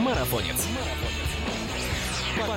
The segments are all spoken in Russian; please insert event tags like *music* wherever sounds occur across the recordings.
Марафонец.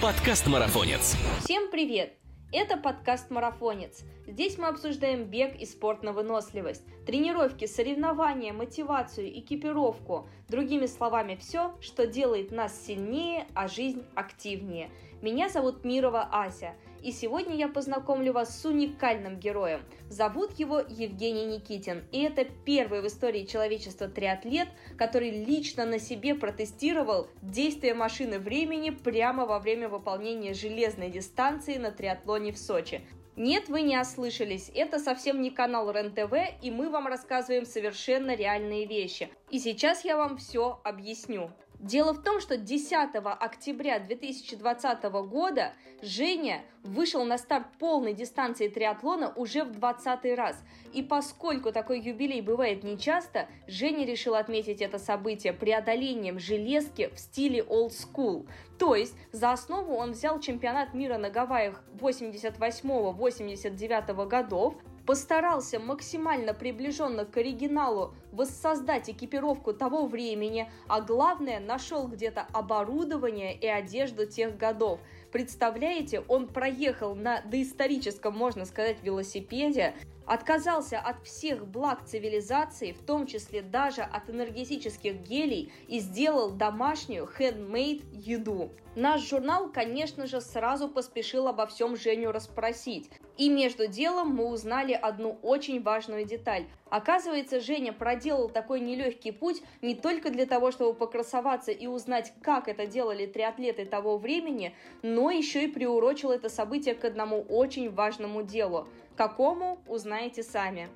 Подкаст Марафонец. Всем привет! Это подкаст «Марафонец». Здесь мы обсуждаем бег и спорт на выносливость, тренировки, соревнования, мотивацию, экипировку. Другими словами, все, что делает нас сильнее, а жизнь активнее. Меня зовут Мирова Ася, и сегодня я познакомлю вас с уникальным героем. Зовут его Евгений Никитин, и это первый в истории человечества триатлет, который лично на себе протестировал действие машины времени прямо во время выполнения железной дистанции на триатлоне в Сочи. Нет, вы не ослышались, это совсем не канал РЕН-ТВ, и мы вам рассказываем совершенно реальные вещи. И сейчас я вам все объясню. Дело в том, что 10 октября 2020 года Женя вышел на старт полной дистанции триатлона уже в 20 раз. И поскольку такой юбилей бывает нечасто, Женя решил отметить это событие преодолением железки в стиле old school. То есть за основу он взял чемпионат мира на Гавайях 88-89 годов, постарался максимально приближенно к оригиналу воссоздать экипировку того времени, а главное, нашел где-то оборудование и одежду тех годов. Представляете, он проехал на доисторическом, можно сказать, велосипеде, отказался от всех благ цивилизации, в том числе даже от энергетических гелей, и сделал домашнюю handmade еду. Наш журнал, конечно же, сразу поспешил обо всем Женю расспросить. И между делом мы узнали одну очень важную деталь. Оказывается, Женя проделал такой нелегкий путь не только для того, чтобы покрасоваться и узнать, как это делали триатлеты того времени, но еще и приурочил это событие к одному очень важному делу. Какому, узнаете сами.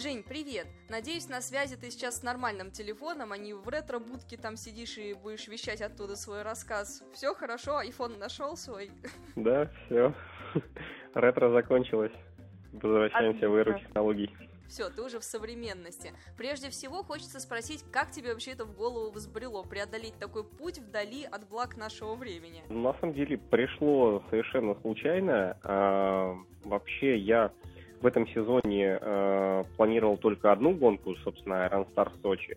Жень, привет! Надеюсь, на связи ты сейчас с нормальным телефоном, а не в ретро-будке там сидишь и будешь вещать оттуда свой рассказ. Все хорошо? Айфон нашел свой? Да, все. Ретро закончилось. Возвращаемся в эру технологий. Все, ты уже в современности. Прежде всего, хочется спросить, как тебе вообще это в голову взбрело, преодолеть такой путь вдали от благ нашего времени? На самом деле, пришло совершенно случайно. А, вообще, я в этом сезоне э, планировал только одну гонку, собственно, Iron Star Сочи.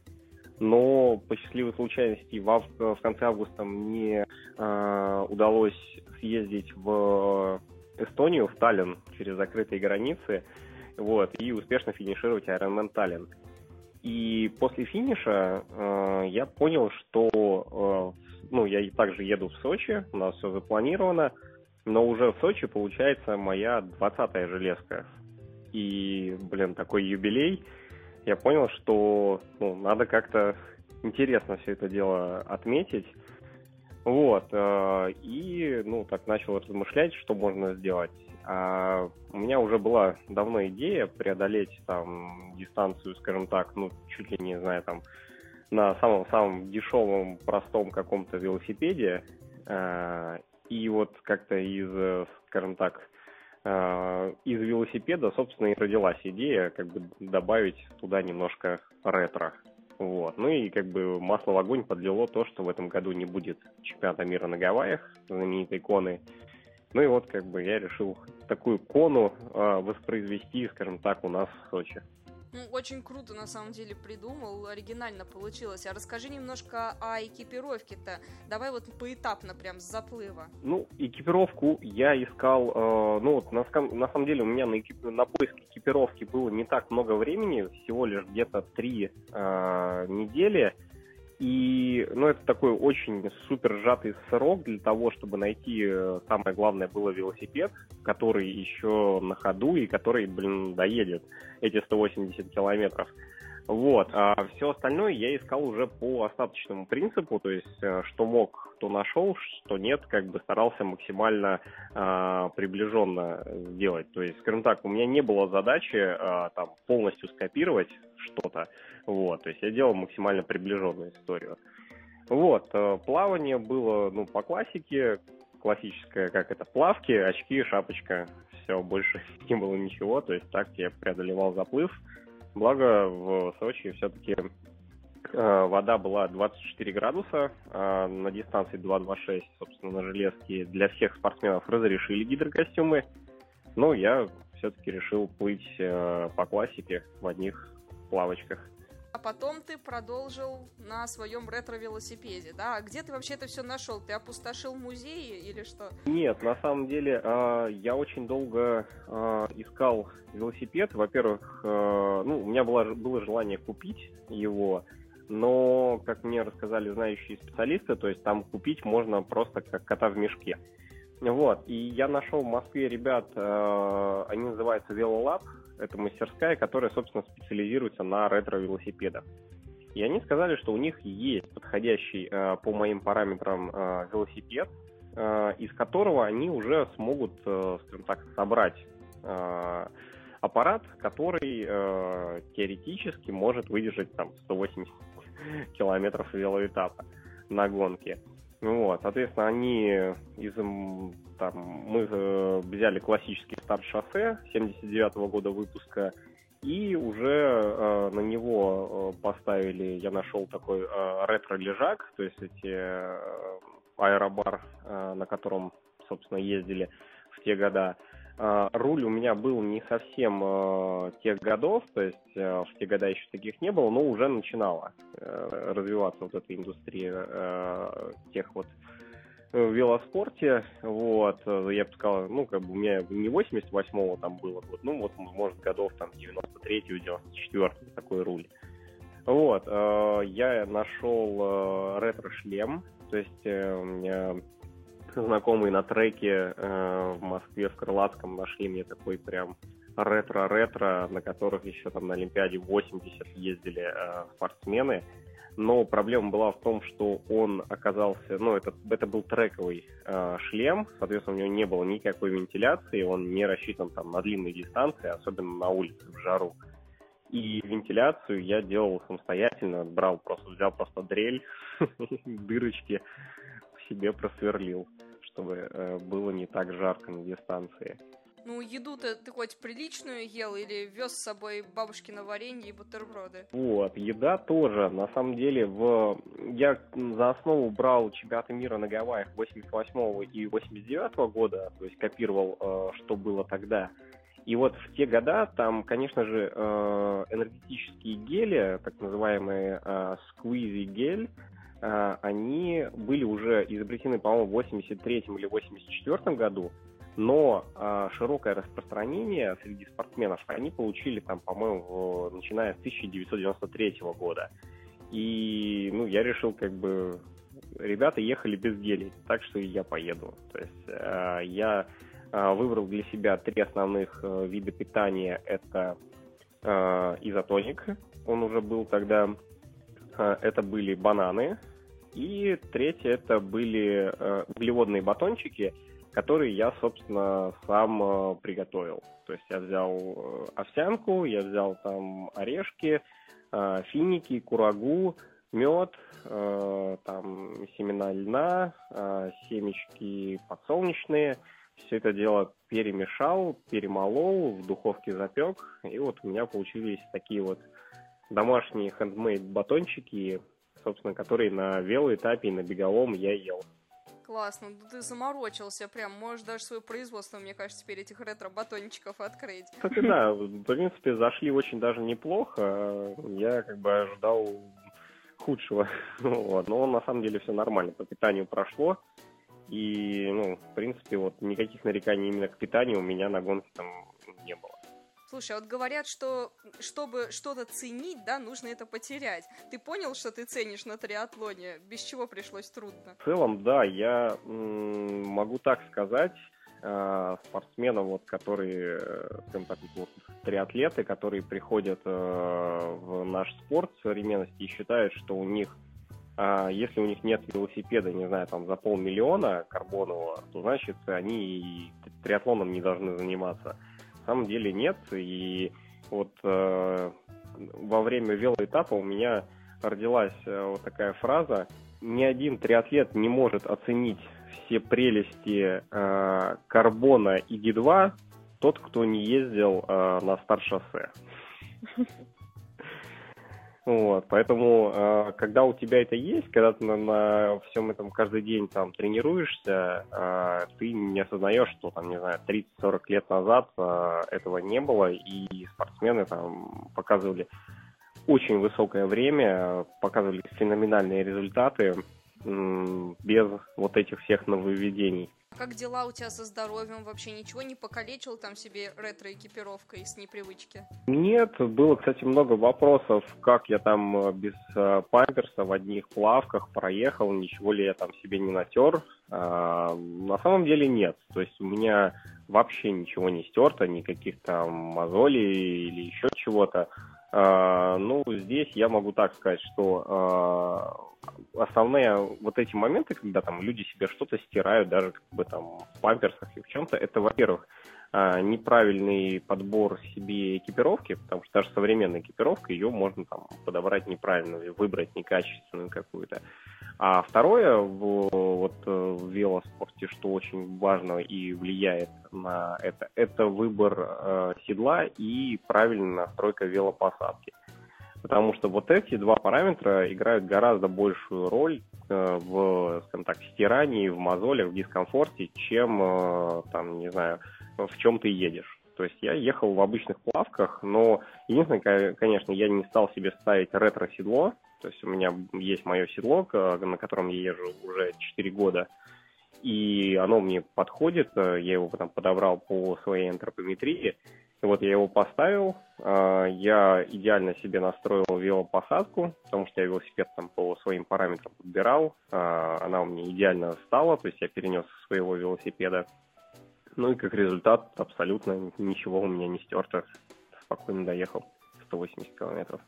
Но по счастливой случайности в, ав- в конце августа мне э, удалось съездить в Эстонию, в Таллин, через закрытые границы, вот, и успешно финишировать Ironman Таллин. И после финиша э, я понял, что э, ну, я также еду в Сочи, у нас все запланировано, но уже в Сочи получается моя 20-я железка и, блин, такой юбилей, я понял, что ну, надо как-то интересно все это дело отметить. Вот, э, и, ну, так начал размышлять, что можно сделать. А у меня уже была давно идея преодолеть там дистанцию, скажем так, ну, чуть ли не знаю, там, на самом-самом дешевом, простом каком-то велосипеде. Э, и вот как-то из, скажем так, из велосипеда, собственно, и родилась идея как бы добавить туда немножко ретро. Вот. Ну и как бы масло в огонь подлило то, что в этом году не будет чемпионата мира на Гавайях, знаменитой коны. Ну и вот как бы я решил такую кону э, воспроизвести, скажем так, у нас в Сочи. Ну, очень круто, на самом деле, придумал, оригинально получилось. А расскажи немножко о экипировке-то. Давай вот поэтапно, прям с заплыва. Ну, экипировку я искал, э, ну, вот на, на самом деле у меня на, экип, на поиск экипировки было не так много времени, всего лишь где-то три э, недели. И, ну, это такой очень супер сжатый срок для того, чтобы найти, э, самое главное, было велосипед, который еще на ходу и который, блин, доедет эти 180 километров. Вот, а все остальное я искал уже по остаточному принципу, то есть э, что мог, то нашел, что нет, как бы старался максимально э, приближенно сделать. То есть, скажем так, у меня не было задачи э, там полностью скопировать что-то, вот, то есть я делал максимально приближенную историю. Вот, э, плавание было, ну, по классике, классическое, как это, плавки, очки, шапочка, все, больше *laughs* не было ничего, то есть так я преодолевал заплыв, благо в Сочи все-таки э, вода была 24 градуса, а на дистанции 2.26, собственно, на железке. Для всех спортсменов разрешили гидрокостюмы, но я все-таки решил плыть э, по классике в одних плавочках. А потом ты продолжил на своем ретро-велосипеде, да? А где ты вообще это все нашел? Ты опустошил музеи или что? Нет, на самом деле э, я очень долго э, искал велосипед. Во-первых, э, ну, у меня было, было желание купить его, но, как мне рассказали знающие специалисты, то есть там купить можно просто как кота в мешке. Вот, и я нашел в Москве ребят, они называются Велолаб, это мастерская, которая, собственно, специализируется на ретро-велосипедах. И они сказали, что у них есть подходящий э, по моим параметрам э, велосипед, э, из которого они уже смогут, э, скажем так, собрать э, аппарат, который э, теоретически может выдержать там 180 километров велоэтапа на гонке. Ну вот, соответственно, они из там, мы взяли классический старт шоссе 79 -го года выпуска и уже э, на него э, поставили, я нашел такой э, ретро-лежак, то есть эти э, аэробар, э, на котором, собственно, ездили в те года. Руль у меня был не совсем э, тех годов, то есть э, в те года еще таких не было, но уже начинала э, развиваться вот эта индустрия тех вот в велоспорте, вот, я бы сказал, ну, как бы у меня не 88-го там было, вот, ну, вот, может, годов там 93-го, 94-го такой руль. Вот, э, я нашел э, ретро-шлем, то есть э, у меня знакомые на треке э, в Москве, в Крылатском нашли мне такой прям ретро-ретро, на которых еще там на Олимпиаде 80 ездили э, спортсмены но проблема была в том, что он оказался, ну, это, это был трековый э, шлем, соответственно, у него не было никакой вентиляции, он не рассчитан там на длинные дистанции, особенно на улице в жару. И вентиляцию я делал самостоятельно, брал просто, взял просто дрель, *laughs* дырочки себе просверлил, чтобы э, было не так жарко на дистанции. Ну, еду-то ты хоть приличную ел или вез с собой бабушкино варенье и бутерброды? Вот, еда тоже. На самом деле, в... я за основу брал чемпионаты мира на Гавайях 88 и 89 года, то есть копировал, э, что было тогда. И вот в те года там, конечно же, э, энергетические гели, так называемые squeezy гель, они были уже изобретены, по-моему, в 83 или 84 году но э, широкое распространение среди спортсменов они получили там, по-моему, начиная с 1993 года. И, ну, я решил, как бы, ребята ехали без гелей, так что и я поеду. То есть э, я выбрал для себя три основных э, вида питания. Это э, изотоник, он уже был тогда. Э, это были бананы. И третье, это были э, углеводные батончики – который я, собственно, сам э, приготовил. То есть я взял э, овсянку, я взял там орешки, финики, курагу, мед, там семена льна, семечки подсолнечные. Все это дело перемешал, перемолол, в духовке запек. И вот у меня получились такие вот домашние хендмейд батончики, собственно, которые на велоэтапе и на беговом я ел. Классно, ну ты заморочился прям, можешь даже свое производство, мне кажется, теперь этих ретро-батончиков открыть. Кстати, да, в принципе, зашли очень даже неплохо, я как бы ожидал худшего, *laughs* вот. но на самом деле все нормально, по питанию прошло, и, ну, в принципе, вот никаких нареканий именно к питанию у меня на гонке там не было. Слушай, а вот говорят, что чтобы что-то ценить, да, нужно это потерять. Ты понял, что ты ценишь на триатлоне? Без чего пришлось трудно? В целом, да, я могу так сказать. Э, спортсменам, вот, которые, скажем так, вот, триатлеты, которые приходят э, в наш спорт современности и считают, что у них а если у них нет велосипеда, не знаю, там за полмиллиона карбонового, то значит они и триатлоном не должны заниматься. На самом деле нет. И вот э, во время велоэтапа у меня родилась э, вот такая фраза. Ни один триатлет не может оценить все прелести э, карбона и Г2 тот, кто не ездил э, на старт-шоссе. Вот, поэтому, э, когда у тебя это есть, когда ты на, на всем этом каждый день там тренируешься, э, ты не осознаешь, что там, не знаю, 30-40 лет назад э, этого не было, и спортсмены там показывали очень высокое время, показывали феноменальные результаты без вот этих всех нововведений. Как дела у тебя со здоровьем? Вообще ничего не покалечил там себе ретро-экипировкой с непривычки? Нет, было, кстати, много вопросов, как я там э, без э, памперса в одних плавках проехал, ничего ли я там себе не натер. А, на самом деле нет. То есть у меня вообще ничего не стерто, никаких там мозолей или еще чего-то. А, ну, здесь я могу так сказать, что а, основные вот эти моменты, когда там люди себе что-то стирают, даже как бы там в памперсах и в чем-то, это, во-первых, неправильный подбор себе экипировки, потому что даже современная экипировка, ее можно там подобрать неправильно, выбрать некачественную какую-то. А второе, в, вот э, в велоспорте, что очень важно и влияет на это, это выбор э, седла и правильная настройка велопосадки. Потому что вот эти два параметра играют гораздо большую роль э, в, скажем так, стирании, в мозолях, в дискомфорте, чем, э, там, не знаю, в чем ты едешь. То есть я ехал в обычных плавках, но единственное, конечно, я не стал себе ставить ретро-седло. То есть у меня есть мое седло, на котором я езжу уже 4 года. И оно мне подходит, я его потом подобрал по своей антропометрии. И вот я его поставил, а, я идеально себе настроил велопосадку, потому что я велосипед там по своим параметрам подбирал, а, она у меня идеально стала, то есть я перенес своего велосипеда. Ну и как результат абсолютно ничего у меня не стерто, спокойно доехал 180 километров.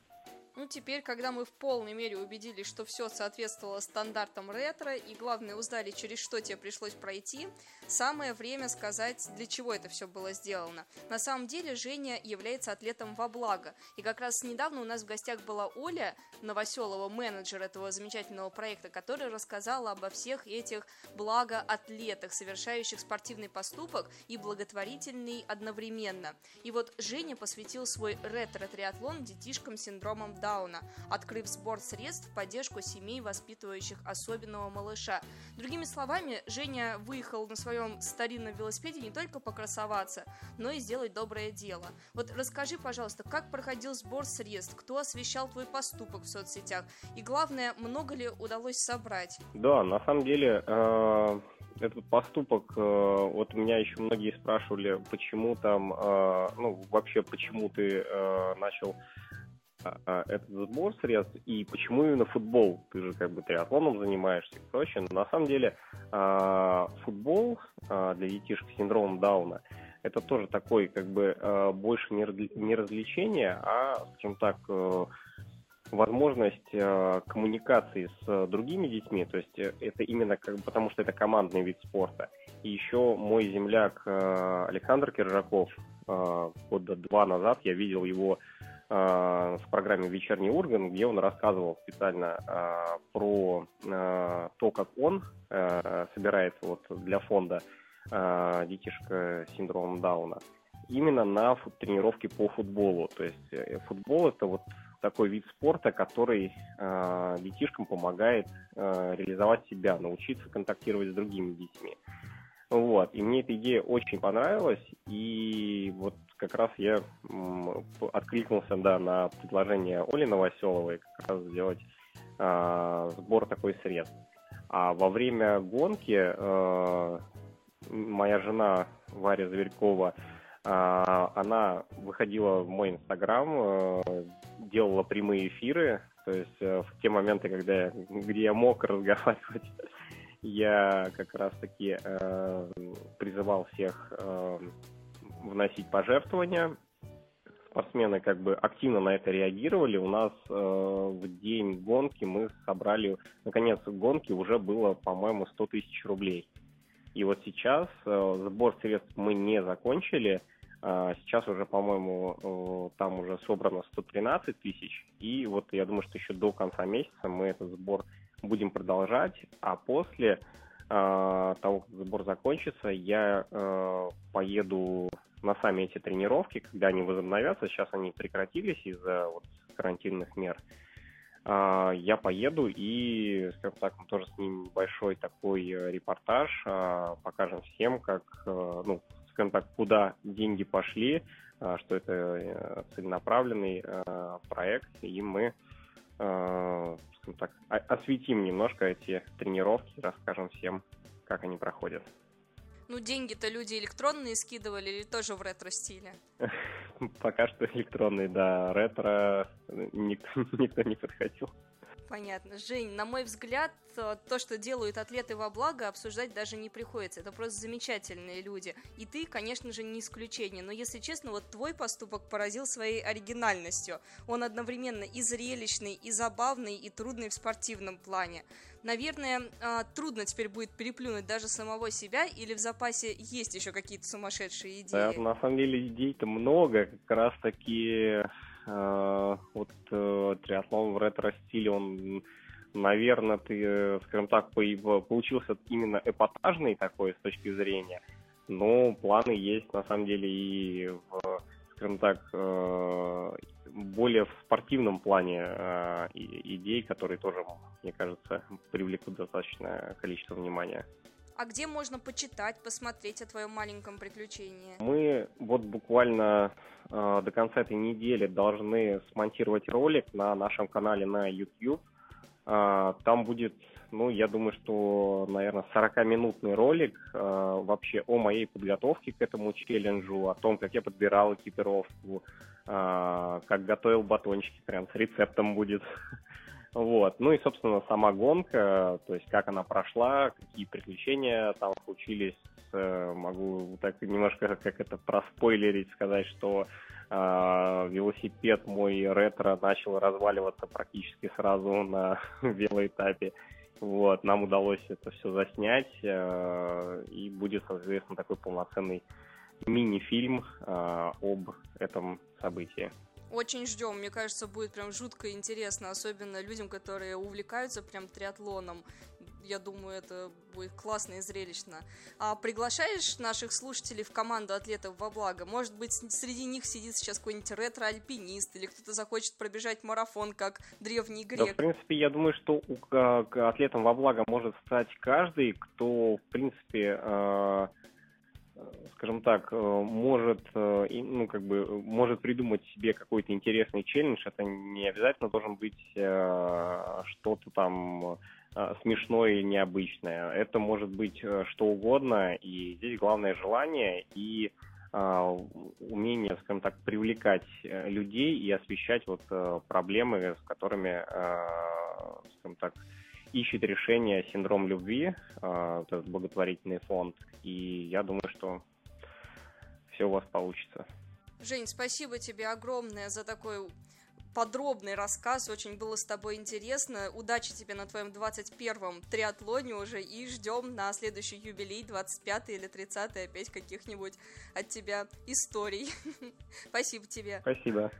Ну, теперь, когда мы в полной мере убедились, что все соответствовало стандартам ретро, и главное, узнали, через что тебе пришлось пройти, самое время сказать, для чего это все было сделано. На самом деле, Женя является атлетом во благо. И как раз недавно у нас в гостях была Оля Новоселова, менеджер этого замечательного проекта, которая рассказала обо всех этих благоатлетах, совершающих спортивный поступок и благотворительный одновременно. И вот Женя посвятил свой ретро-триатлон детишкам с синдромом Дауна, открыв сбор средств в поддержку семей, воспитывающих особенного малыша. Другими словами, Женя выехал на своем старинном велосипеде не только покрасоваться, но и сделать доброе дело. Вот расскажи, пожалуйста, как проходил сбор средств, кто освещал твой поступок в соцсетях, и главное, много ли удалось собрать? Да, на самом деле, э, этот поступок, э, вот меня еще многие спрашивали, почему там, э, ну, вообще, почему ты начал а, а, этот сбор средств и почему именно футбол? Ты же как бы триатлоном занимаешься и прочее. Но на самом деле а, футбол для детишек с синдромом Дауна это тоже такой как бы больше не развлечение, а, скажем так, э, возможность коммуникации с другими детьми, то есть э, это именно как потому что это командный вид спорта. И еще мой земляк Александр Киржаков года два назад я видел его Э, в программе «Вечерний Урган», где он рассказывал специально э, про э, то, как он собирает вот для фонда детишек с синдромом Дауна именно на тренировке по футболу. То есть футбол это вот такой вид спорта, который э, детишкам помогает э, реализовать себя, научиться контактировать с другими детьми. Вот. И мне эта идея очень понравилась, и вот как раз я откликнулся, да, на предложение Оли Новоселовой как раз сделать э, сбор такой средств. А во время гонки э, моя жена Варя Зверькова, э, она выходила в мой инстаграм, э, делала прямые эфиры, то есть э, в те моменты, когда я, где я мог *laughs* разговаривать, я как раз таки э, призывал всех э, вносить пожертвования. Спортсмены как бы активно на это реагировали. У нас э, в день гонки мы собрали, наконец, гонки уже было, по-моему, 100 тысяч рублей. И вот сейчас э, сбор средств мы не закончили. Э, сейчас уже, по-моему, э, там уже собрано 113 тысяч. И вот я думаю, что еще до конца месяца мы этот сбор будем продолжать. А после э, того, как сбор закончится, я э, поеду на сами эти тренировки, когда они возобновятся, сейчас они прекратились из-за вот, карантинных мер, а, я поеду и, скажем так, мы тоже с ним большой такой э, репортаж, а, покажем всем, как, э, ну, скажем так, куда деньги пошли, что это целенаправленный проект, и мы скажем так, осветим немножко эти тренировки, расскажем всем, как они проходят. Ну, деньги-то люди электронные скидывали или тоже в ретро-стиле? *laughs* Пока что электронные, да. Ретро никто, *laughs* никто не подходил. Понятно. Жень, на мой взгляд, э, то, что делают атлеты во благо, обсуждать даже не приходится. Это просто замечательные люди. И ты, конечно же, не исключение. Но, если честно, вот твой поступок поразил своей оригинальностью. Он одновременно и зрелищный, и забавный, и трудный в спортивном плане. Наверное, э, трудно теперь будет переплюнуть даже самого себя, или в запасе есть еще какие-то сумасшедшие идеи? Да, на самом деле идей-то много. Как раз таки Э, вот э, триатлон в ретро-стиле, он, наверное, ты, скажем так, получился именно эпатажный такой с точки зрения, но планы есть, на самом деле, и в, скажем так, э, более в спортивном плане идей, которые тоже, мне кажется, привлекут достаточное количество внимания. А где можно почитать, посмотреть о твоем маленьком приключении? Мы вот буквально э, до конца этой недели должны смонтировать ролик на нашем канале на YouTube. Э, там будет, ну, я думаю, что, наверное, 40-минутный ролик э, вообще о моей подготовке к этому челленджу, о том, как я подбирал экипировку, э, как готовил батончики, прям с рецептом будет. *laughs* Вот. Ну и, собственно, сама гонка, то есть как она прошла, какие приключения там случились. Э, могу так немножко как это проспойлерить, сказать, что велосипед мой ретро начал разваливаться практически сразу на *laughs* велоэтапе. Вот, нам удалось это все заснять, э, и будет, соответственно, такой полноценный мини-фильм э, об этом событии. Очень ждем. Мне кажется, будет прям жутко интересно, особенно людям, которые увлекаются прям триатлоном. Я думаю, это будет классно и зрелищно. А приглашаешь наших слушателей в команду атлетов во благо? Может быть, среди них сидит сейчас какой-нибудь ретро-альпинист или кто-то захочет пробежать марафон, как древний грек? Да, в принципе, я думаю, что к атлетам во благо может стать каждый, кто, в принципе, э, скажем так, э, может, э, ну, как бы, может придумать себе какой-то интересный челлендж. Это не обязательно должен быть э, что-то там смешное и необычное. Это может быть что угодно, и здесь главное желание и умение, скажем так, привлекать людей и освещать вот проблемы, с которыми, скажем так, ищет решение синдром любви, этот благотворительный фонд. И я думаю, что все у вас получится. Жень, спасибо тебе огромное за такой подробный рассказ, очень было с тобой интересно. Удачи тебе на твоем 21-м триатлоне уже и ждем на следующий юбилей, 25 или 30 опять каких-нибудь от тебя историй. *laughs* Спасибо тебе. Спасибо.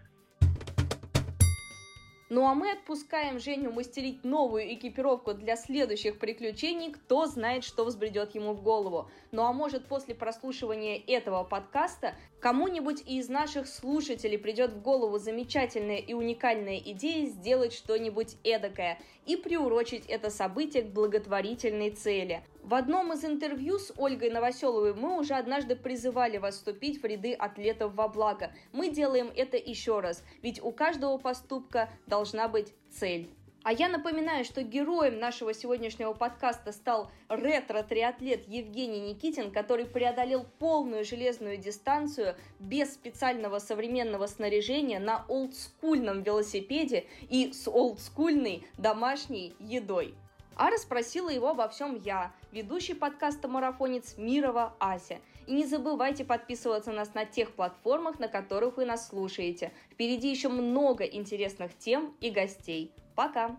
Ну а мы отпускаем Женю мастерить новую экипировку для следующих приключений, кто знает, что взбредет ему в голову. Ну а может после прослушивания этого подкаста кому-нибудь из наших слушателей придет в голову замечательная и уникальная идея сделать что-нибудь эдакое и приурочить это событие к благотворительной цели. В одном из интервью с Ольгой Новоселовой мы уже однажды призывали вас вступить в ряды атлетов во благо. Мы делаем это еще раз, ведь у каждого поступка должна быть цель. А я напоминаю, что героем нашего сегодняшнего подкаста стал ретро-триатлет Евгений Никитин, который преодолел полную железную дистанцию без специального современного снаряжения на олдскульном велосипеде и с олдскульной домашней едой. А расспросила его обо всем я, ведущий подкаста «Марафонец» Мирова Ася. И не забывайте подписываться на нас на тех платформах, на которых вы нас слушаете. Впереди еще много интересных тем и гостей. Пока!